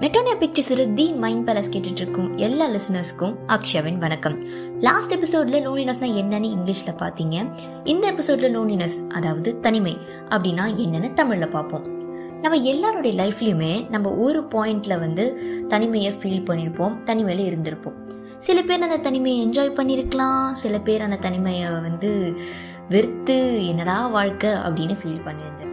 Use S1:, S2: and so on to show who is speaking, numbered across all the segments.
S1: மெட்டோனியா pictures the mind palace கேட்டுட்டு இருக்கும் எல்லா லிசனர்ஸ்க்கும் அக்ஷவின் வணக்கம். லாஸ்ட் எபிசோட்ல லோன்லினஸ்னா என்னன்னு இங்கிலீஷ்ல பாத்தீங்க. இந்த எபிசோட்ல லோனினஸ் அதாவது தனிமை அப்படின்னா என்னன்னு தமிழ்ல பார்ப்போம் நம்ம எல்லாருடைய லைஃப்லயுமே நம்ம ஒரு பாயிண்ட்ல வந்து தனிமையை ஃபீல் பண்ணியிருப்போம் தனிமையில இருந்திருப்போம். சில பேர் அந்த தனிமையை என்ஜாய் பண்ணியிருக்கலாம் சில பேர் அந்த தனிமையை வந்து வெறுத்து என்னடா வாழ்க்கை அப்படின்னு ஃபீல் பண்ணியிருந்திருக்கலாம்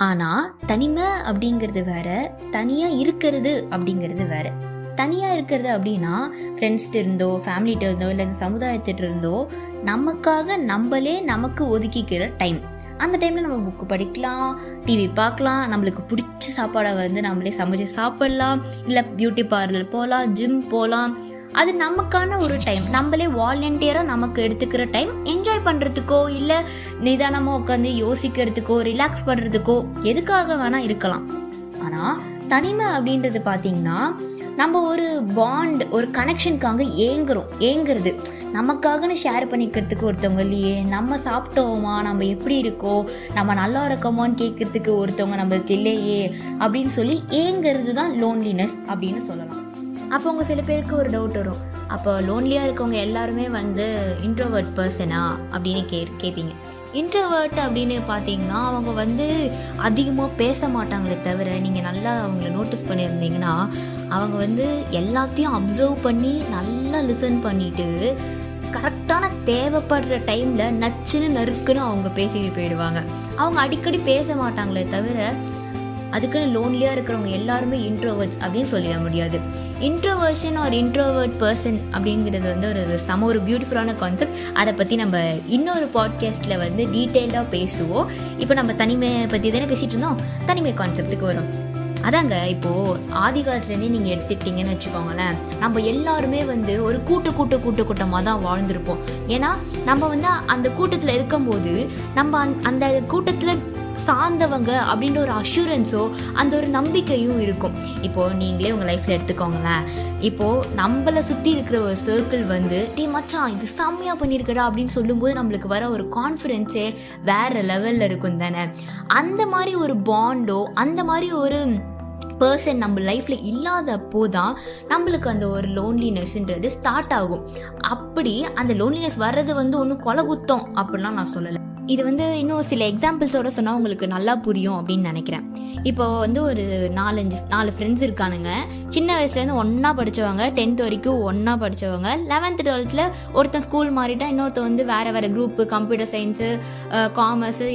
S1: ஆனால் தனிமை அப்படிங்கிறது வேற தனியாக இருக்கிறது அப்படிங்கிறது வேற. தனியாக இருக்கிறது அப்படின்னா ஃப்ரெண்ட்ஸ்கிட்ட இருந்தோ ஃபேமிலிகிட்ட இருந்தோ இல்லை சமுதாயத்திட்ட இருந்தோ நமக்காக நம்மளே நமக்கு ஒதுக்கிக்கிற டைம் அந்த டைமில் நம்ம புக்கு படிக்கலாம் டிவி பார்க்கலாம் நம்மளுக்கு பிடிச்ச சாப்பாடை வந்து நம்மளே சமைச்சு சாப்பிடலாம் இல்லை பியூட்டி பார்லர் போகலாம் ஜிம் போகலாம் அது நமக்கான ஒரு டைம் நம்மளே வாலண்டியராக நமக்கு எடுத்துக்கிற டைம் என்ஜாய் பண்ணுறதுக்கோ இல்லை நிதானமாக உட்காந்து யோசிக்கிறதுக்கோ ரிலாக்ஸ் பண்ணுறதுக்கோ எதுக்காக வேணால் இருக்கலாம். ஆனால் தனிமை அப்படின்றது பார்த்தீங்கன்னா நம்ம ஒரு பாண்ட் ஒரு கனெக்ஷனுக்காக ஏங்குறோம். ஏங்குறது. நமக்காகன்னு ஷேர் பண்ணிக்கிறதுக்கு ஒருத்தவங்க இல்லையே. நம்ம சாப்பிட்டோமா? நம்ம எப்படி இருக்கோ? நம்ம நல்லா இருக்கோமான்னு கேட்கறதுக்கு ஒருத்தவங்க நம்மளுக்கு இல்லையே அப்படின்னு சொல்லி ஏங்கிறது தான் லோன்லினஸ் அப்படின்னு சொல்லலாம். அப்போ உங்கள் சில பேருக்கு ஒரு டவுட் வரும். அப்போ லோன்லியாக இருக்கவங்க எல்லாருமே வந்து இன்ட்ரோவர்ட் பர்சனா அப்படின்னு கே கேட்பீங்க இன்ட்ரோவர்ட் அப்படின்னு பார்த்தீங்கன்னா அவங்க வந்து அதிகமாக பேச மாட்டாங்களே தவிர நீங்கள் நல்லா அவங்கள நோட்டீஸ் பண்ணியிருந்தீங்கன்னா அவங்க வந்து எல்லாத்தையும் அப்சர்வ் பண்ணி நல்லா லிசன் பண்ணிட்டு கரெக்டான தேவைப்படுற டைமில் நச்சுன்னு நறுக்குன்னு அவங்க பேசிட்டு போயிடுவாங்க. அவங்க அடிக்கடி பேச மாட்டாங்களே தவிர அதுக்குன்னு லோன்லியாக இருக்கிறவங்க எல்லாருமே இன்ட்ரோவர்ட்ஸ் அப்படின்னு சொல்லிட முடியாது. இன்ட்ரோவர்ஷன் ஆர் இன்ட்ரோவர்ட் பர்சன் அப்படிங்கிறது வந்து ஒரு சம ஒரு பியூட்டிஃபுல்லான கான்செப்ட் அதை பற்றி நம்ம இன்னொரு பாட்காஸ்ட்டில் வந்து டீட்டெயில்டாக பேசுவோம். இப்போ நம்ம தனிமையை பற்றி தானே பேசிகிட்டு இருந்தோம். தனிமை கான்செப்ட்டுக்கு வரும். அதாங்க இப்போது ஆதி காலத்துலேருந்தே நீங்கள் எடுத்துக்கிட்டீங்கன்னு வச்சுக்கோங்களேன். நம்ம எல்லாருமே வந்து ஒரு கூட்டு கூட்டு கூட்டு கூட்டமாக தான் வாழ்ந்திருப்போம். ஏன்னா நம்ம வந்து அந்த கூட்டத்தில் இருக்கும்போது நம்ம அந்த கூட்டத்தில் சார்ந்தவங்க அப்படின்ற ஒரு அஷூரன்ஸோ அந்த ஒரு நம்பிக்கையும் இருக்கும். இப்போ நீங்களே உங்கள் லைஃப்பில் எடுத்துக்கோங்களேன். இப்போ நம்மளை சுற்றி இருக்கிற ஒரு சர்க்கிள் வந்து டே மச்சான் இது செம்மையாக பண்ணியிருக்கடா அப்படின்னு சொல்லும்போது நம்மளுக்கு வர ஒரு கான்ஃபிடென்ஸே வேற லெவலில் இருக்கும் தானே. அந்த மாதிரி ஒரு பாண்டோ அந்த மாதிரி ஒரு பர்சன் நம்ம லைஃப்பில் இல்லாதப்போ தான் நம்மளுக்கு அந்த ஒரு லோன்லினஸ்ன்றது ஸ்டார்ட் ஆகும். அப்படி அந்த லோன்லினஸ் வர்றது வந்து ஒன்றும் கொலை குத்தம் அப்படிலாம் நான் சொல்லலை. இது வந்து இன்னும் சில எக்ஸாம்பிள்ஸோட சொன்னால் உங்களுக்கு நல்லா புரியும் அப்படின்னு நினைக்கிறேன். இப்போ வந்து ஒரு நாலஞ்சு நாலு ஃப்ரெண்ட்ஸ் இருக்கானுங்க. சின்ன வயசுலேருந்து ஒன்றா படித்தவங்க டென்த் வரைக்கும் ஒன்றா படித்தவங்க லெவன்த்து டுவெல்த்தில் ஒருத்தன் ஸ்கூல் மாறிட்டா இன்னொருத்தன் வந்து வேறு வேறு குரூப்பு கம்ப்யூட்டர் சயின்ஸு காமர்ஸு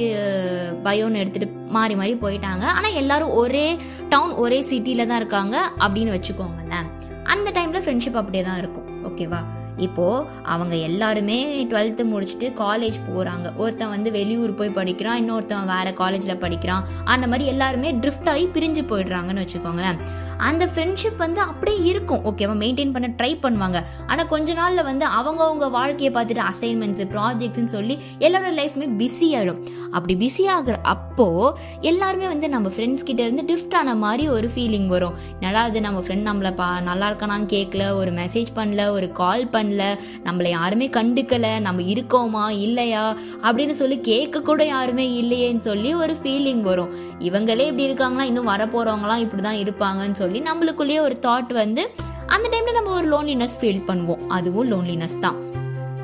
S1: பயோன்னு எடுத்துகிட்டு மாறி மாறி போயிட்டாங்க. ஆனால் எல்லாரும் ஒரே டவுன் ஒரே சிட்டியில் தான் இருக்காங்க அப்படின்னு வச்சுக்கோங்களேன். அந்த டைமில் ஃப்ரெண்ட்ஷிப் அப்படியே தான் இருக்கும் ஓகேவா இப்போது அவங்க எல்லாருமே டுவெல்த்து முடிச்சுட்டு காலேஜ் போகிறாங்க ஒருத்தன் வந்து வெளியூர் போய் படிக்கிறான் இன்னொருத்தன் வேறு காலேஜில் படிக்கிறான். அந்த மாதிரி எல்லாருமே ட்ரிஃப்ட் ஆகி பிரிஞ்சு போயிடுறாங்கன்னு வச்சுக்கோங்களேன். அந்த ஃப்ரெண்ட்ஷிப் வந்து அப்படியே இருக்கும். ஓகேவா மெயின்டைன் பண்ண ட்ரை பண்ணுவாங்க. ஆனால் கொஞ்ச நாளில் வந்து அவங்கவுங்க வாழ்க்கையை பார்த்துட்டு அசைன்மெண்ட்ஸு ப்ராஜெக்ட்னு சொல்லி எல்லாரோட லைஃப்மே பிஸி ஆகிடும் அப்படி பிஸி ஆகிற அப்போ எல்லாருமே வந்து நம்ம ஃப்ரெண்ட்ஸ் கிட்ட இருந்து டிஃப்ட் ஆன மாதிரி ஒரு ஃபீலிங் வரும். நல்லா அது நம்ம ஃப்ரெண்ட் நம்மளை பா நல்லா இருக்கானான்னு கேட்கல ஒரு மெசேஜ் பண்ணல ஒரு கால் பண்ணல நம்மளை யாருமே கண்டுக்கல நம்ம இருக்கோமா இல்லையா அப்படின்னு சொல்லி கேட்க கூட யாருமே இல்லையேன்னு சொல்லி ஒரு ஃபீலிங் வரும். இவங்களே இப்படி இருக்காங்களா இன்னும் வரப்போறவங்களாம் இப்படிதான் இருப்பாங்கன்னு சொல்லி நம்மளுக்குள்ளேயே ஒரு தாட் வந்து அந்த டைம்ல நம்ம ஒரு லோன்லினஸ் ஃபீல் பண்ணுவோம். அதுவும் லோன்லினஸ் தான்.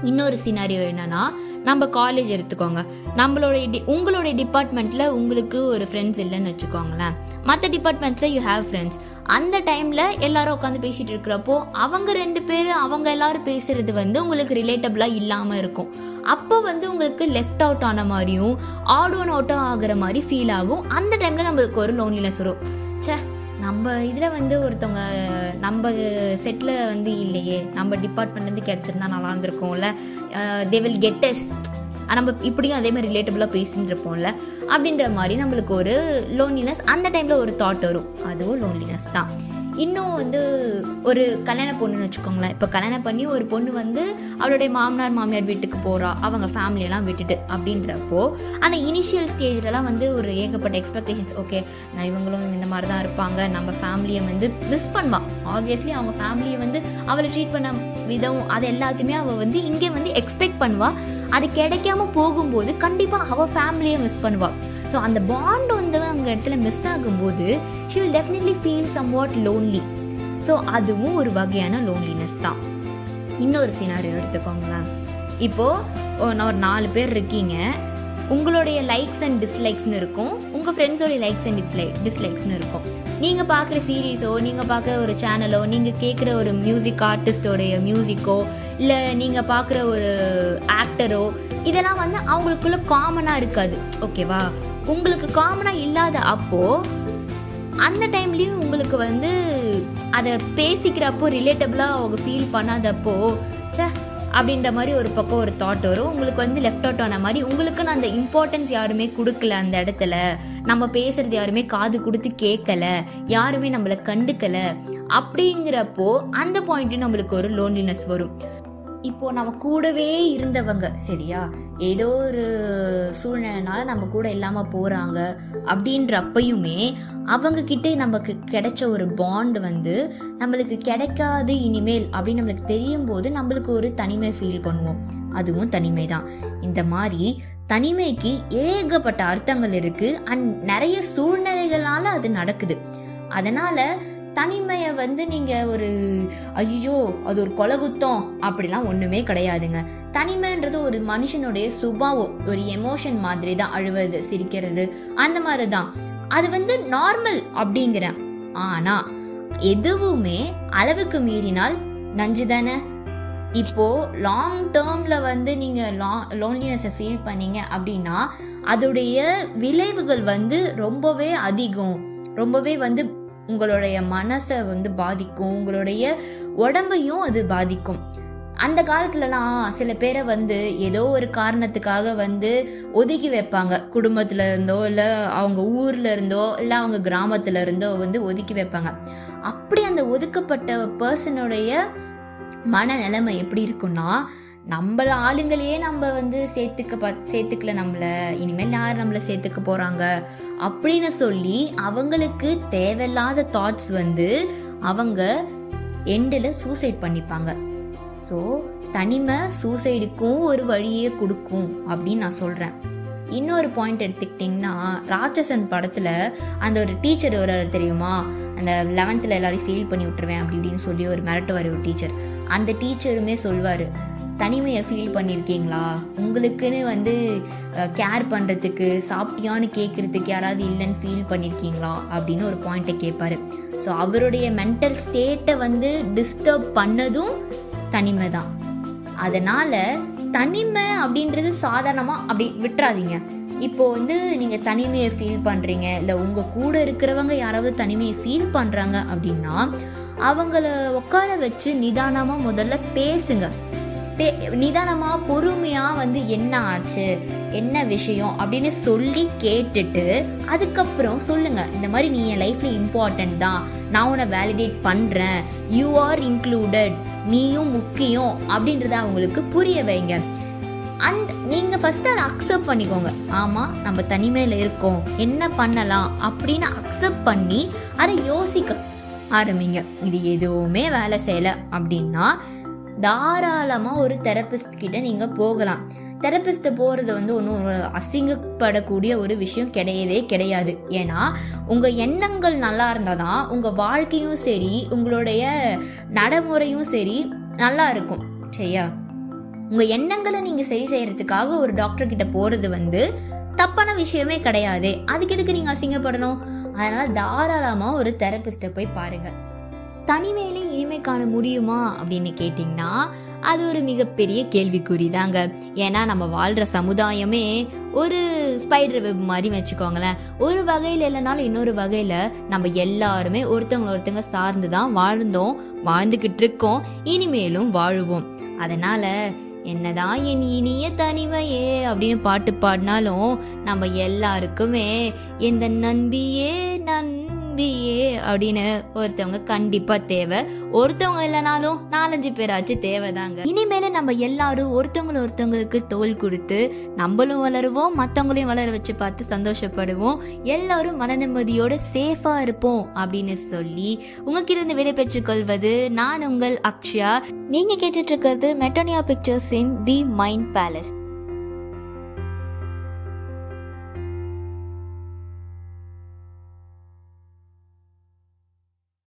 S1: இன்னொரு சினாரியோ என்னன்னா நம்ம காலேஜ் எடுத்துக்கோங்க. நம்மளுடைய டி உங்களுடைய டிபார்ட்மெண்ட்ல உங்களுக்கு ஒரு ஃப்ரெண்ட்ஸ் இல்லைன்னு வச்சுக்கோங்களேன். மற்ற டிபார்ட்மெண்ட்ஸ்ல யூ ஹேவ் ஃப்ரெண்ட்ஸ் அந்த டைம்ல எல்லாரும் உட்காந்து பேசிட்டு இருக்கிறப்போ அவங்க ரெண்டு பேர் அவங்க எல்லாரும் பேசுறது வந்து உங்களுக்கு ரிலேட்டபிளா இல்லாம இருக்கும். அப்போ வந்து உங்களுக்கு லெஃப்ட் அவுட் ஆன மாதிரியும் ஆட் ஒன் அவுட் ஆகிற மாதிரி ஃபீல் ஆகும். அந்த டைம்ல நம்மளுக்கு ஒரு லோன்லினஸ் வரும். சே நம்ம இதில் வந்து ஒருத்தவங்க நம்ம செட்டில் வந்து இல்லையே. நம்ம டிபார்ட்மெண்ட்லேருந்து கிடச்சிருந்தா நல்லா இருந்திருக்கும்ல. தே வில் கெட் நம்ம இப்படியும் அதே மாதிரி ரிலேட்டபுளாக பேசிட்டு இருப்போம்ல. அப்படின்ற மாதிரி நம்மளுக்கு ஒரு லோன்லினஸ் அந்த டைமில் ஒரு தாட் வரும். அதுவும் லோன்லினஸ் தான். இன்னும் வந்து ஒரு கல்யாண பொண்ணுன்னு வச்சுக்கோங்களேன். இப்போ கல்யாணம் பண்ணி ஒரு பொண்ணு வந்து அவளுடைய மாமனார் மாமியார் வீட்டுக்கு போகிறா அவங்க ஃபேமிலியெல்லாம் விட்டுட்டு அப்படின்றப்போ அந்த இனிஷியல் ஸ்டேஜ்லலாம் வந்து ஒரு ஏகப்பட்ட எக்ஸ்பெக்டேஷன்ஸ் ஓகே நான் இவங்களும் இந்த மாதிரி தான் இருப்பாங்க. நம்ம ஃபேமிலியை வந்து மிஸ் பண்ணுவான் ஆப்வியஸ்லி அவங்க ஃபேமிலியை வந்து அவளை ட்ரீட் பண்ண விதம் அது எல்லாத்தையுமே அவள் வந்து இங்கே வந்து எக்ஸ்பெக்ட் பண்ணுவாள் அது கிடைக்காம போகும்போது கண்டிப்பாக அவள் ஃபேமிலியை மிஸ் பண்ணுவாள் ஸோ அந்த பாண்ட் வந்து அங்கே இடத்துல மிஸ் ஆகும்போது she will definitely feel somewhat lonely so அதுவும் ஒரு வகையான லோன்லினஸ் தான். இன்னொரு சினாரியோ எடுத்துக்கோங்களேன். இப்போது நான் ஒரு நாலு பேர் இருக்கீங்க. உங்களுடைய லைக்ஸ் அண்ட் டிஸ்லைக்ஸ்னு இருக்கும். உங்கள் ஃப்ரெண்ட்ஸோடைய லைக்ஸ் அண்ட் டிஸ்லைக் டிஸ்லைக்ஸ்னு இருக்கும். நீங்கள் பார்க்குற சீரீஸோ நீங்கள் பார்க்குற ஒரு சேனலோ நீங்கள் கேட்குற ஒரு மியூசிக் ஆர்டிஸ்டோடைய மியூசிக்கோ இல்லை நீங்கள் பார்க்குற ஒரு ஆக்டரோ இதெல்லாம் வந்து அவங்களுக்குள்ள காமனாக இருக்காது. ஓகேவா உங்களுக்கு காமனாக இல்லாத அப்போது அந்த டைம்லேயும் உங்களுக்கு வந்து அதை பேசிக்கிறப்போ ரிலேட்டபிளாக அவங்க ஃபீல் பண்ணாதப்போ சே அப்படின்ற மாதிரி ஒரு பக்கம் ஒரு தாட் வரும். உங்களுக்கு வந்து லெஃப்ட் அவுட் ஆன மாதிரி உங்களுக்குன்னு அந்த இம்பார்ட்டன்ஸ் யாருமே கொடுக்கல அந்த இடத்துல. நம்ம பேசுறது யாருமே காது கொடுத்து கேட்கல. யாருமே நம்மளை கண்டுக்கல. அப்படிங்கிறப்போ அந்த பாயிண்ட்லையும் நம்மளுக்கு ஒரு லோன்லினஸ் வரும். இப்போ நம்ம கூடவே இருந்தவங்க சரியா? ஏதோ ஒரு சூழ்நிலைனால நம்ம கூட இல்லாம போறாங்க அப்படின்றப்பயுமே அவங்க கிட்ட நமக்கு கிடைச்ச ஒரு பாண்ட் வந்து நம்மளுக்கு கிடைக்காது இனிமேல் அப்படின்னு நம்மளுக்கு தெரியும் போது நம்மளுக்கு ஒரு தனிமை ஃபீல் பண்ணுவோம். அதுவும் தனிமை தான். இந்த மாதிரி தனிமைக்கு ஏகப்பட்ட அர்த்தங்கள் இருக்கு. அண்ட் நிறைய சூழ்நிலைகளால அது நடக்குது. அதனால தனிமையை வந்து நீங்கள் ஒரு ஐயோ அது ஒரு கொலகுத்தம். அப்படிலாம் ஒன்றுமே கிடையாதுங்க. தனிமைன்றது ஒரு மனுஷனுடைய சுபாவம் ஒரு எமோஷன் மாதிரி தான் அழுவது சிரிக்கிறது அந்த மாதிரி தான் அது வந்து நார்மல் அப்படிங்கிறேன் ஆனால் எதுவுமே அளவுக்கு மீறினால் நஞ்சு தானே? இப்போ லாங் டேர்ம்ல வந்து நீங்க லோன்லினஸை ஃபீல் பண்ணீங்க அப்படின்னா அதோடைய விளைவுகள் வந்து ரொம்பவே அதிகம். ரொம்பவே வந்து உங்களுடைய மனசை வந்து பாதிக்கும் உங்களுடைய உடம்பையும் அது பாதிக்கும். அந்த காலத்துலலாம் சில பேரை வந்து ஏதோ ஒரு காரணத்துக்காக வந்து ஒதுக்கி வைப்பாங்க. குடும்பத்துல இருந்தோ இல்லை அவங்க ஊர்ல இருந்தோ இல்லை அவங்க கிராமத்துல இருந்தோ வந்து ஒதுக்கி வைப்பாங்க. அப்படி அந்த ஒதுக்கப்பட்ட பர்சனுடைய மன நிலைமை எப்படி இருக்கும்னா நம்மள ஆளுங்களையே நம்ம வந்து சேர்த்துக்க ப சேர்த்துக்கல நம்மள. இனிமேல் யார் நம்மள சேர்த்துக்க போகிறாங்க அப்படின்னு சொல்லி அவங்களுக்கு தேவையில்லாத தாட்ஸ் வந்து அவங்க எண்டில் சூசைட் பண்ணிப்பாங்க. ஸோ தனிமை சூசைடுக்கும் ஒரு வழியே கொடுக்கும் அப்படின்னு நான் சொல்கிறேன் இன்னொரு பாயிண்ட் எடுத்துக்கிட்டிங்கன்னா ராட்சசன் படத்தில் அந்த ஒரு டீச்சர் ஒரு தெரியுமா? அந்த லெவன்த்தில் எல்லாரையும் ஃபெயில் பண்ணி விட்டுருவேன் அப்படி இப்படின்னு சொல்லி ஒரு மிரட்டுவார் ஒரு டீச்சர் அந்த டீச்சருமே சொல்வார் தனிமையை ஃபீல் பண்ணியிருக்கீங்களா உங்களுக்குன்னு வந்து கேர் பண்ணுறதுக்கு சாப்பிட்டியான்னு கேட்குறதுக்கு யாராவது இல்லைன்னு ஃபீல் பண்ணியிருக்கீங்களா அப்படின்னு ஒரு பாயிண்ட்டை கேட்பாரு ஸோ அவருடைய மென்டல் ஸ்டேட்டை வந்து டிஸ்டர்ப் பண்ணதும் தனிமை தான் அதனால் தனிமை அப்படின்றது சாதாரணமாக அப்படி விட்டுறாதீங்க. இப்போ வந்து நீங்கள் தனிமையை ஃபீல் பண்ணுறீங்க இல்லை உங்கள் கூட இருக்கிறவங்க யாராவது தனிமையை ஃபீல் பண்ணுறாங்க அப்படின்னா அவங்கள உட்கார வச்சு நிதானமாக முதல்ல பேசுங்க. பே நிதானமாக பொறுமையாக வந்து என்ன ஆச்சு என்ன விஷயம் அப்படின்னு சொல்லி கேட்டுட்டு அதுக்கப்புறம் சொல்லுங்க இந்த மாதிரி நீ என் லைஃப்ல இம்பார்ட்டன்ட் தான் நான் உன்னை வேலிடேட் பண்றேன் யூ ஆர் இன்க்ளூடட் நீயும் முக்கியம் அப்படின்றத அவங்களுக்கு புரிய வைங்க. அண்ட் நீங்க ஃபர்ஸ்ட் அதை அக்செப்ட் பண்ணிக்கோங்க. ஆமா நம்ம தனிமையில இருக்கோம் என்ன பண்ணலாம் அப்படின்னு அக்செப்ட் பண்ணி அதை யோசிக்க ஆரம்பிங்க. இது எதுவுமே வேலை செய்யல அப்படின்னா தாராளமாக ஒரு தெரப்பிஸ்ட் கிட்ட நீங்கள் போகலாம். தெரபிஸ்ட் போகிறது வந்து ஒன்றும் அசிங்கப்படக்கூடிய ஒரு விஷயம் கிடையவே கிடையாது. ஏன்னா உங்கள் எண்ணங்கள் நல்லா இருந்தால் தான் உங்கள் வாழ்க்கையும் சரி உங்களுடைய நடைமுறையும் சரி நல்லா இருக்கும். சரியா? உங்கள் எண்ணங்களை நீங்கள் சரி செய்யறதுக்காக ஒரு டாக்டர் கிட்ட போகிறது வந்து தப்பான விஷயமே கிடையாது. அதுக்கு எதுக்கு நீங்கள் அசிங்கப்படணும்? அதனால தாராளமாக ஒரு தெரப்பிஸ்ட்டை போய் பாருங்கள் தனிமையிலே இனிமை காண முடியுமா அப்படின்னு கேட்டிங்கன்னா அது ஒரு மிகப்பெரிய கேள்விக்குறி தாங்க ஏன்னா நம்ம வாழ்ற சமுதாயமே ஒரு ஸ்பைடர் வெப் மாதிரி வச்சுக்கோங்களேன். ஒரு வகையில் இல்லைனாலும் இன்னொரு வகையில் நம்ம எல்லாருமே ஒருத்தவங்க ஒருத்தங்க சார்ந்து தான் வாழ்ந்தோம் வாழ்ந்துக்கிட்டு இருக்கோம் இனிமேலும் வாழுவோம். அதனால் என்னதான் என் இனிய தனிமையே அப்படின்னு பாட்டு பாடினாலும் நம்ம எல்லாருக்குமே எந்த நண்பியே நண்பியே அப்படின்னு ஒருத்தவங்க கண்டிப்பா தேவை. ஒருத்தவங்க இல்லைனாலும் நாலஞ்சு பேராச்சு தேவைதாங்க. இனிமேல நம்ம எல்லாரும் ஒருத்தவங்களை ஒருத்தவங்களுக்கு தோல் கொடுத்து நம்மளும் வளருவோம் மற்றவங்களையும் வளர வச்சு பார்த்து சந்தோஷப்படுவோம். எல்லாரும் மன நிம்மதியோட சேஃபா இருப்போம் அப்படின்னு சொல்லி உங்ககிட்ட இருந்து கொள்வது நான் உங்கள் அக்ஷயா. நீங்க கேட்டுட்டு இருக்கிறது மெட்டோனியா pictures in the mind palace.